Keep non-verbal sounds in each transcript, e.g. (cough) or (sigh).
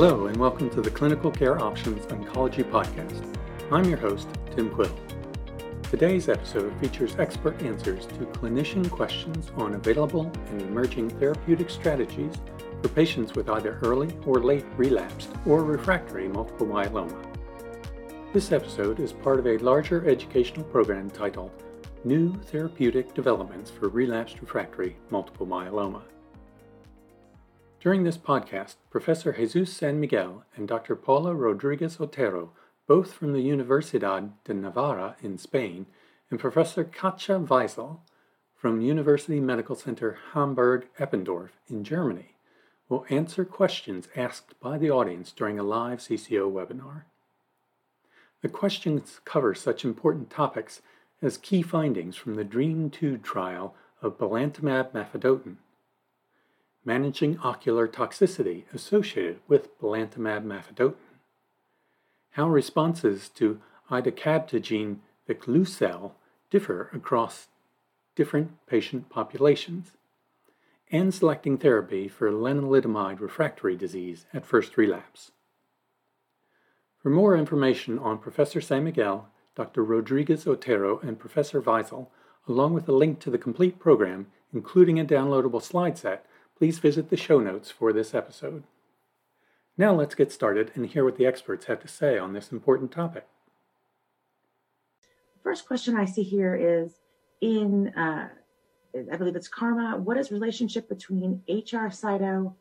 Hello, and welcome to the Clinical Care Options Oncology Podcast. I'm your host, Tim Quill. Today's episode features expert answers to clinician questions on available and emerging therapeutic strategies for patients with either early or late relapsed or refractory multiple myeloma. This episode is part of a larger educational program titled New Therapeutic Developments for Relapsed Refractory Multiple Myeloma. During this podcast, Professor Jesus San Miguel and Dr. Paula Rodriguez Otero, both from the Universidad de Navarra in Spain, and Professor Katja Weisel from University Medical Center Hamburg-Eppendorf in Germany, will answer questions asked by the audience during a live CCO webinar. The questions cover such important topics as key findings from the DREAM2 trial of belantamab mafodotin, managing ocular toxicity associated with belantamab mafodotin, how responses to idecabtagene vicleucel differ across different patient populations, and selecting therapy for lenalidomide refractory disease at first relapse. For more information on Professor San Miguel, Dr. Rodriguez Otero, and Professor Weisel, along with a link to the complete program, including a downloadable slide set, please visit the show notes for this episode. Now let's get started and hear what the experts have to say on this important topic. First question I see here is in, uh, I believe it's KarMMa, what is relationship between HR cyto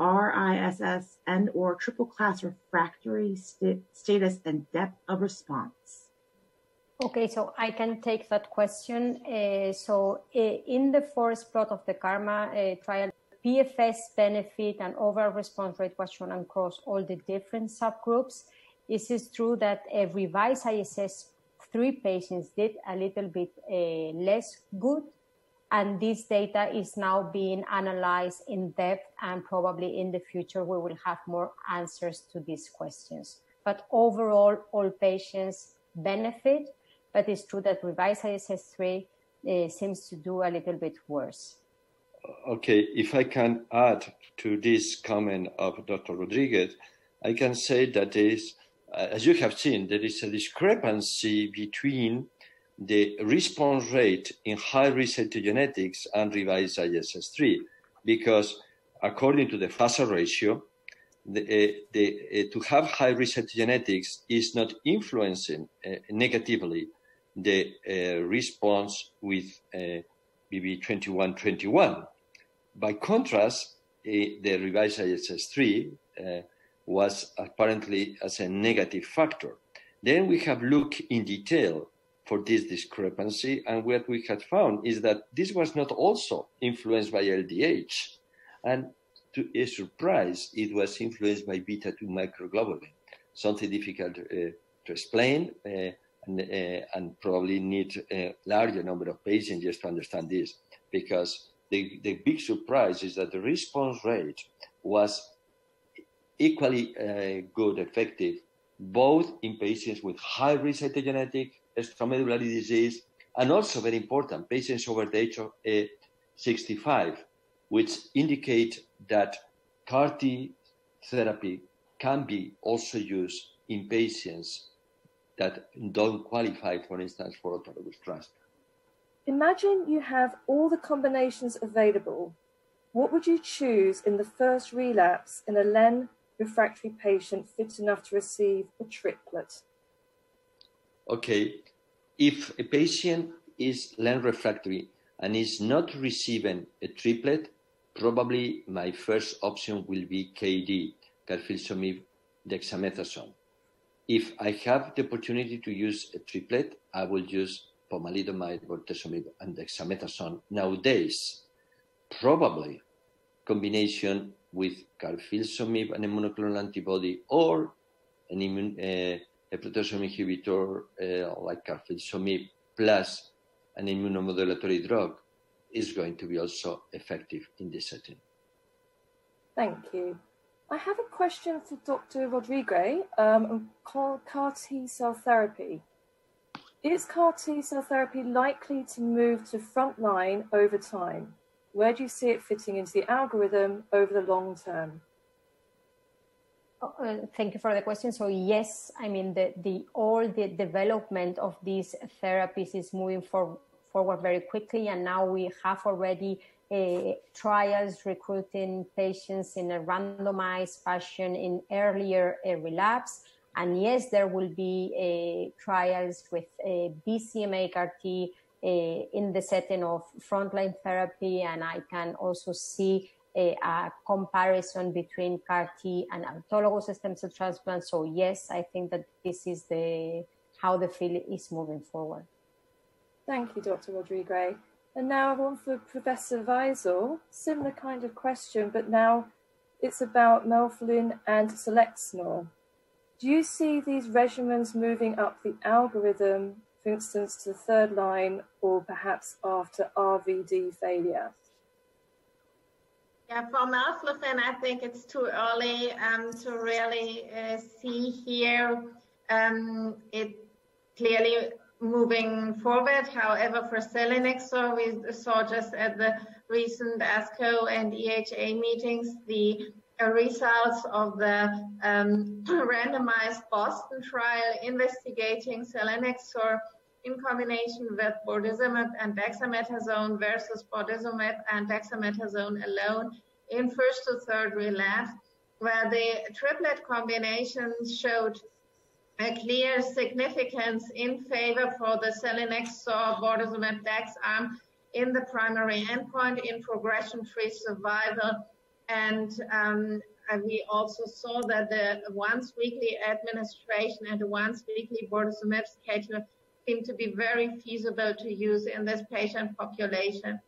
RISS and or triple class refractory st- status and depth of response? Okay, so I can take that question. Uh, so uh, in the first plot of the KarMMa uh, trial, PFS benefit and overall response rate was shown across all the different subgroups. It is true that a revised ISS three patients did a little bit uh, less good and this data is now being analyzed in depth and probably in the future we will have more answers to these questions but overall all patients benefit but it's true that revised ISS3 uh, seems to do a little bit worse. Okay, if I can add to this comment of Dr. Rodriguez, I can say that uh, as you have seen, there is a discrepancy between the response rate in high risk cytogenetics and revised ISS3 because according to the FASA ratio, the, uh, the, uh, to have high risk cytogenetics is not influencing uh, negatively the uh, response with uh, BB2121. By contrast, uh, the revised ISS3 was apparently as a negative factor. Then we have looked in detail for this discrepancy. And what we had found is that this was not also influenced by LDH. And to a surprise, it was influenced by beta 2 microglobulin, something difficult uh, to explain. Uh, and, uh, and, probably need a larger number of patients just to understand this because the, the big surprise is that the response rate was equally uh, good, effective, both in patients with high risk cytogenetic extramedullary disease, and also very important, patients over the age of uh, 65, which indicate that CAR T therapy can be also used in patients that don't qualify, for instance, for autologous transplant. Imagine you have all the combinations available. What would you choose in the first relapse in a LEN refractory patient fit enough to receive a triplet? Okay, if a patient is LEN refractory and is not receiving a triplet, probably my first option will be KD, carfilzomib dexamethasone. If I have the opportunity to use a triplet, I will use pomalidomide, bortezomib, and dexamethasone. Nowadays, probably combination with carfilzomib and a monoclonal antibody or an immune, uh, a proteasome inhibitor uh, like carfilzomib plus an immunomodulatory drug is going to be also effective in this setting. Thank you. I have a question for Dr. Rodriguez um, on CAR T cell therapy. Is CAR T cell therapy likely to move to frontline over time? Where do you see it fitting into the algorithm over the long term? Uh, thank you for the question. So yes, I mean the, the all the development of these therapies is moving for, forward very quickly, and now we have already uh, trials recruiting patients in a randomized fashion in earlier uh, relapse. And yes, there will be uh, trials with uh, BCMA CAR T uh, in the setting of frontline therapy, and I can also see a, a, comparison between CAR T and autologous stem cell transplant. So yes, I think that this is the how the field is moving forward. Thank you, Dr. Rodriguez. And now one for Professor Weisel. Similar kind of question, but now it's about melphalan and selinexor. Do you see these regimens moving up the algorithm, for instance, to the third line or perhaps after RVD failure? Yeah, for melphalan, I think it's too early um, to really uh, see here. Um, it clearly moving forward. However, for selinexor, we saw just at the recent ASCO and EHA meetings the results of the um, (clears throat) randomized Boston trial investigating selinexor in combination with bortezomib and dexamethasone versus bortezomib and dexamethasone alone in first to third relapse, where the triplet combination showed a clear significance in favor for the selinexor bortezomib dex arm in the primary endpoint in progression-free survival. And um, we also saw that the once weekly administration and the once weekly bortezomib schedule seem to be very feasible to use in this patient population.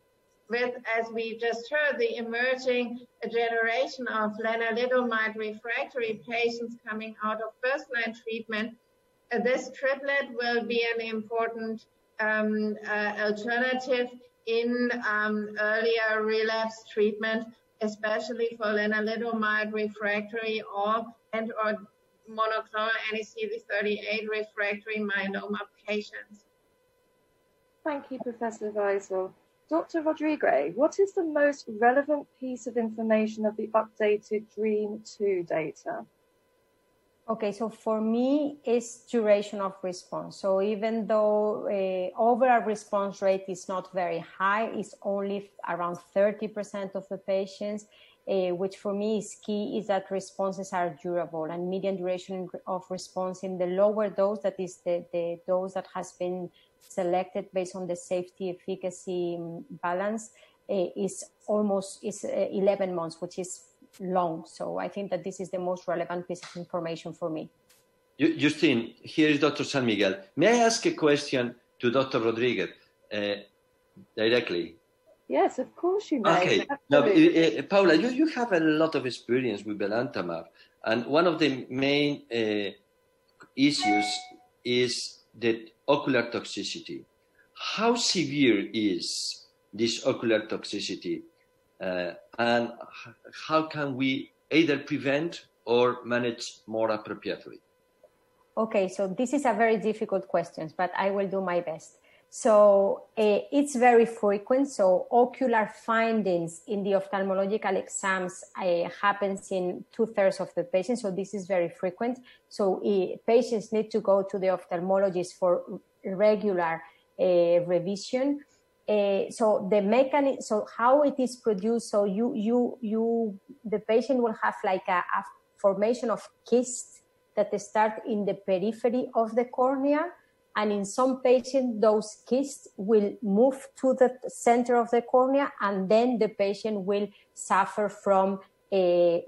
With, as we just heard, the emerging generation of lenalidomide refractory patients coming out of first-line treatment, uh, this triplet will be an important um, uh, alternative in um, earlier relapse treatment, especially for lenalidomide refractory or and or monoclonal anti-CD38 refractory myeloma patients. Thank you, Professor Weisel. Dr. Rodriguez, what is the most relevant piece of information of the updated DREAM 2 data? Okay, so for me, it's duration of response. So even though uh, overall response rate is not very high, it's only around 30% of the patients, uh, which for me is key, is that responses are durable and median duration of response in the lower dose, that is the, the dose that has been selected based on the safety efficacy um, balance, uh, is almost is uh, 11 months, which is long. So I think that this is the most relevant piece of information for me. Justine, here is Dr. San Miguel. May I ask a question to Dr. Rodriguez uh, directly? Yes, of course you may. Okay. Now, uh, Paula, you, you have a lot of experience with belantamab, and one of the main uh, issues is the ocular toxicity. How severe is this ocular toxicity, uh, and how can we either prevent or manage more appropriately? Okay, so this is a very difficult question, but I will do my best. So uh, it's very frequent. So ocular findings in the ophthalmological exams uh, happens in two thirds of the patients. So this is very frequent. So uh, patients need to go to the ophthalmologist for regular revision. Eh, so the mechanism, so how it is produced. So you, you, you, the patient will have like a, a formation of cysts that start in the periphery of the cornea and in some patients, those cysts will move to the center of the cornea, and then the patient will suffer from a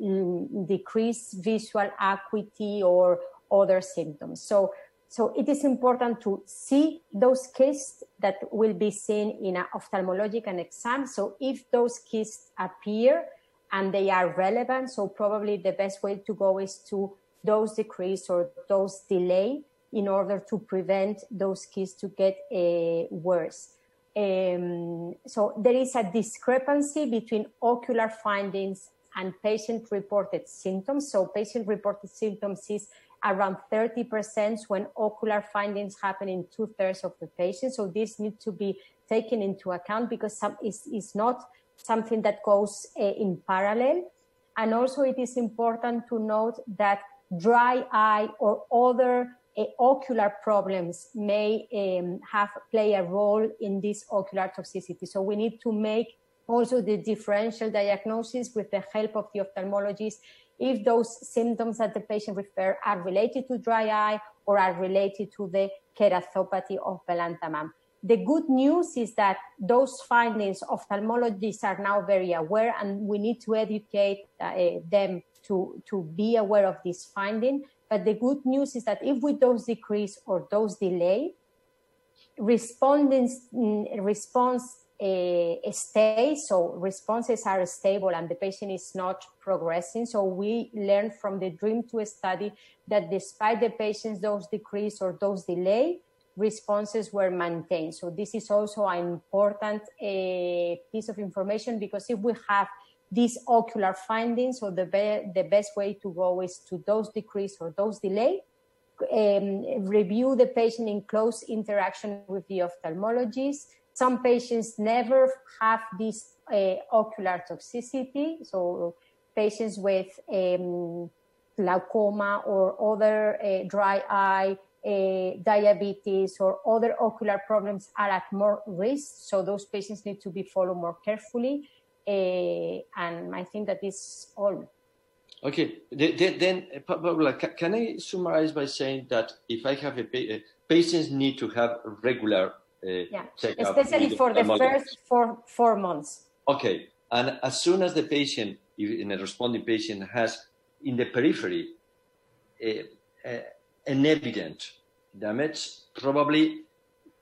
decreased visual acuity or other symptoms. So, so it is important to see those cysts that will be seen in an ophthalmological exam. So if those cysts appear and they are relevant, so probably the best way to go is to dose decrease or dose delay in order to prevent those kids to get uh, worse. Um, so there is a discrepancy between ocular findings and patient-reported symptoms. So patient-reported symptoms is around 30% when ocular findings happen in two-thirds of the patients. So this needs to be taken into account because some is, is not something that goes uh, in parallel. And also, it is important to note that dry eye or other uh, ocular problems may um, have play a role in this ocular toxicity. So we need to make also the differential diagnosis with the help of the ophthalmologist if those symptoms that the patient refer are related to dry eye or are related to the keratopathy of belantamab. The good news is that those findings ophthalmologists are now very aware and we need to educate uh, them to, to be aware of this finding. But the good news is that if we dose decrease or dose delay, mm, response uh, stays, so responses are stable and the patient is not progressing. So we learned from the DREAM 2 study that despite the patient's dose decrease or dose delay, responses were maintained. So this is also an important uh, piece of information because if we have these ocular findings, so the, be- the best way to go is to dose decrease or dose delay, um, review the patient in close interaction with the ophthalmologist. Some patients never have this uh, ocular toxicity, so patients with um, glaucoma or other uh, dry eye uh, diabetes or other ocular problems are at more risk. So those patients need to be followed more carefully. Uh, and I think that is all. Okay, then, Pablo, can I summarize by saying that if I have a patients need to have regular uh, yeah, especially for the first four four months. Okay, and as soon as the patient, in a responding patient, has in the periphery an evident damage, probably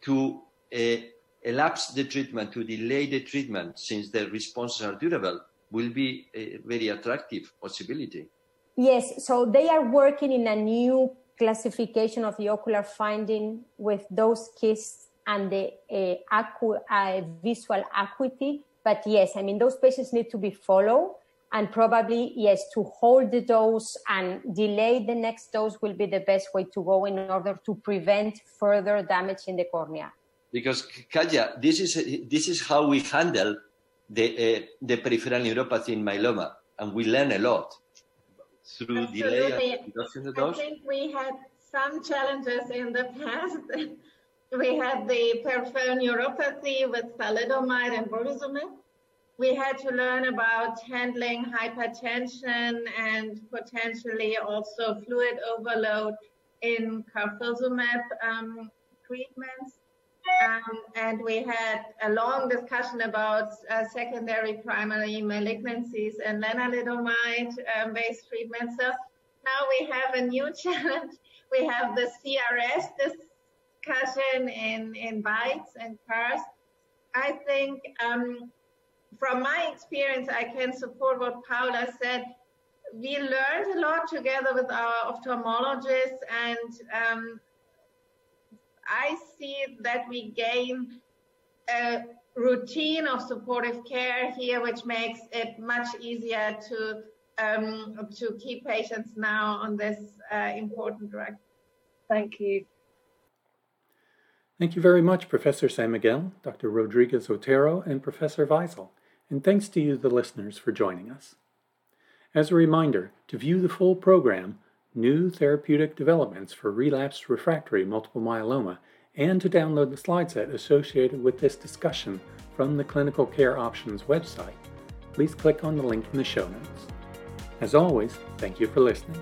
to uh, elapse the treatment, to delay the treatment since the responses are durable, will be a very attractive possibility. Yes, so they are working in a new classification of the ocular finding with those cysts and the uh, acu- uh, visual acuity. But yes, I mean, those patients need to be followed and probably yes to hold the dose and delay the next dose will be the best way to go in order to prevent further damage in the cornea because Katja, this is this is how we handle the uh, the peripheral neuropathy in myeloma and we learn a lot through Absolutely. delay and reduction the dose. I think we had some challenges in the past. (laughs) we had the peripheral neuropathy with thalidomide and bortezomib we had to learn about handling hypertension and potentially also fluid overload in carfilzomib um, treatments. Um, and we had a long discussion about uh, secondary primary malignancies and lenalidomide um, treatments. So now we have a new (laughs) challenge. We have the CRS discussion in, in BITES and CARS. I think um, from my experience, I can support what Paula said. We learned a lot together with our ophthalmologists, and um, I see that we gain a routine of supportive care here, which makes it much easier to um, to keep patients now on this uh, important drug. Thank you. Thank you very much, Professor San Miguel, Dr. Rodriguez Otero, and Professor Weisel and thanks to you, the listeners, for joining us. As a reminder, to view the full program, New Therapeutic Developments for Relapsed Refractory Multiple Myeloma, and to download the slide set associated with this discussion from the Clinical Care Options website, please click on the link in the show notes. As always, thank you for listening.